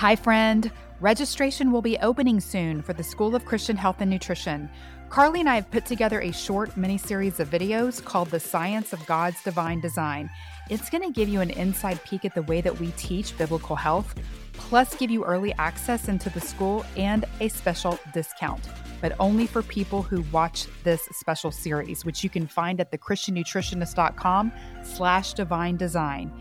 Hi, friend. Registration will be opening soon for the School of Christian Health and Nutrition. Carly and I have put together a short mini series of videos called The Science of God's Divine Design. It's going to give you an inside peek at the way that we teach biblical health, plus give you early access into the school and a special discount, but only for people who watch this special series, which you can find at thechristiannutritionist.com slash divine design.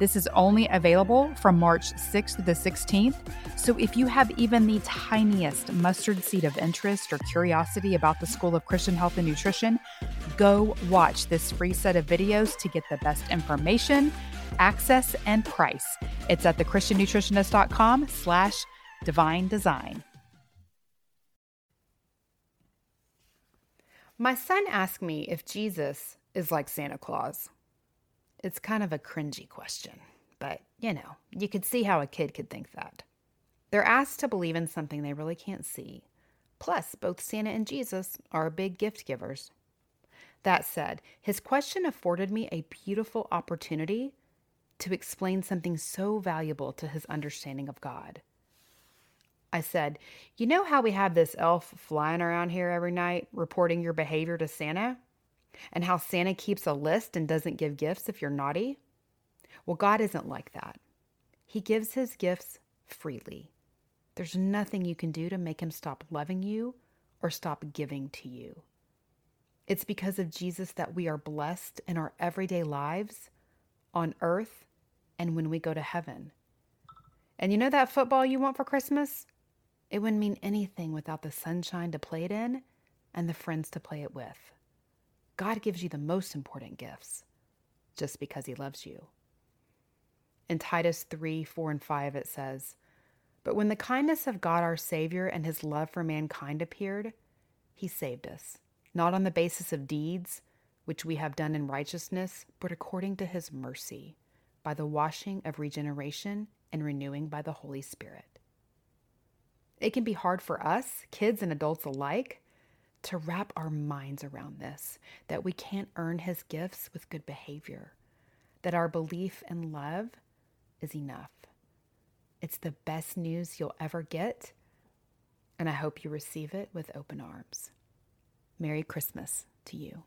This is only available from March 6th to the 16th. So if you have even the tiniest mustard seed of interest or curiosity about the School of Christian Health and Nutrition, go watch this free set of videos to get the best information, access, and price. It's at thechristiannutritionist.com slash divine design. My son asked me if Jesus is like Santa Claus. It's kind of a cringy question, but you know, you could see how a kid could think that. They're asked to believe in something they really can't see. Plus, both Santa and Jesus are big gift givers. That said, his question afforded me a beautiful opportunity to explain something so valuable to his understanding of God. I said, You know how we have this elf flying around here every night reporting your behavior to Santa? And how Santa keeps a list and doesn't give gifts if you're naughty? Well, God isn't like that. He gives his gifts freely. There's nothing you can do to make him stop loving you or stop giving to you. It's because of Jesus that we are blessed in our everyday lives, on earth, and when we go to heaven. And you know that football you want for Christmas? It wouldn't mean anything without the sunshine to play it in and the friends to play it with. God gives you the most important gifts just because he loves you. In Titus 3 4 and 5, it says, But when the kindness of God our Savior and his love for mankind appeared, he saved us, not on the basis of deeds, which we have done in righteousness, but according to his mercy, by the washing of regeneration and renewing by the Holy Spirit. It can be hard for us, kids and adults alike, to wrap our minds around this that we can't earn his gifts with good behavior, that our belief and love is enough. It's the best news you'll ever get, and I hope you receive it with open arms. Merry Christmas to you.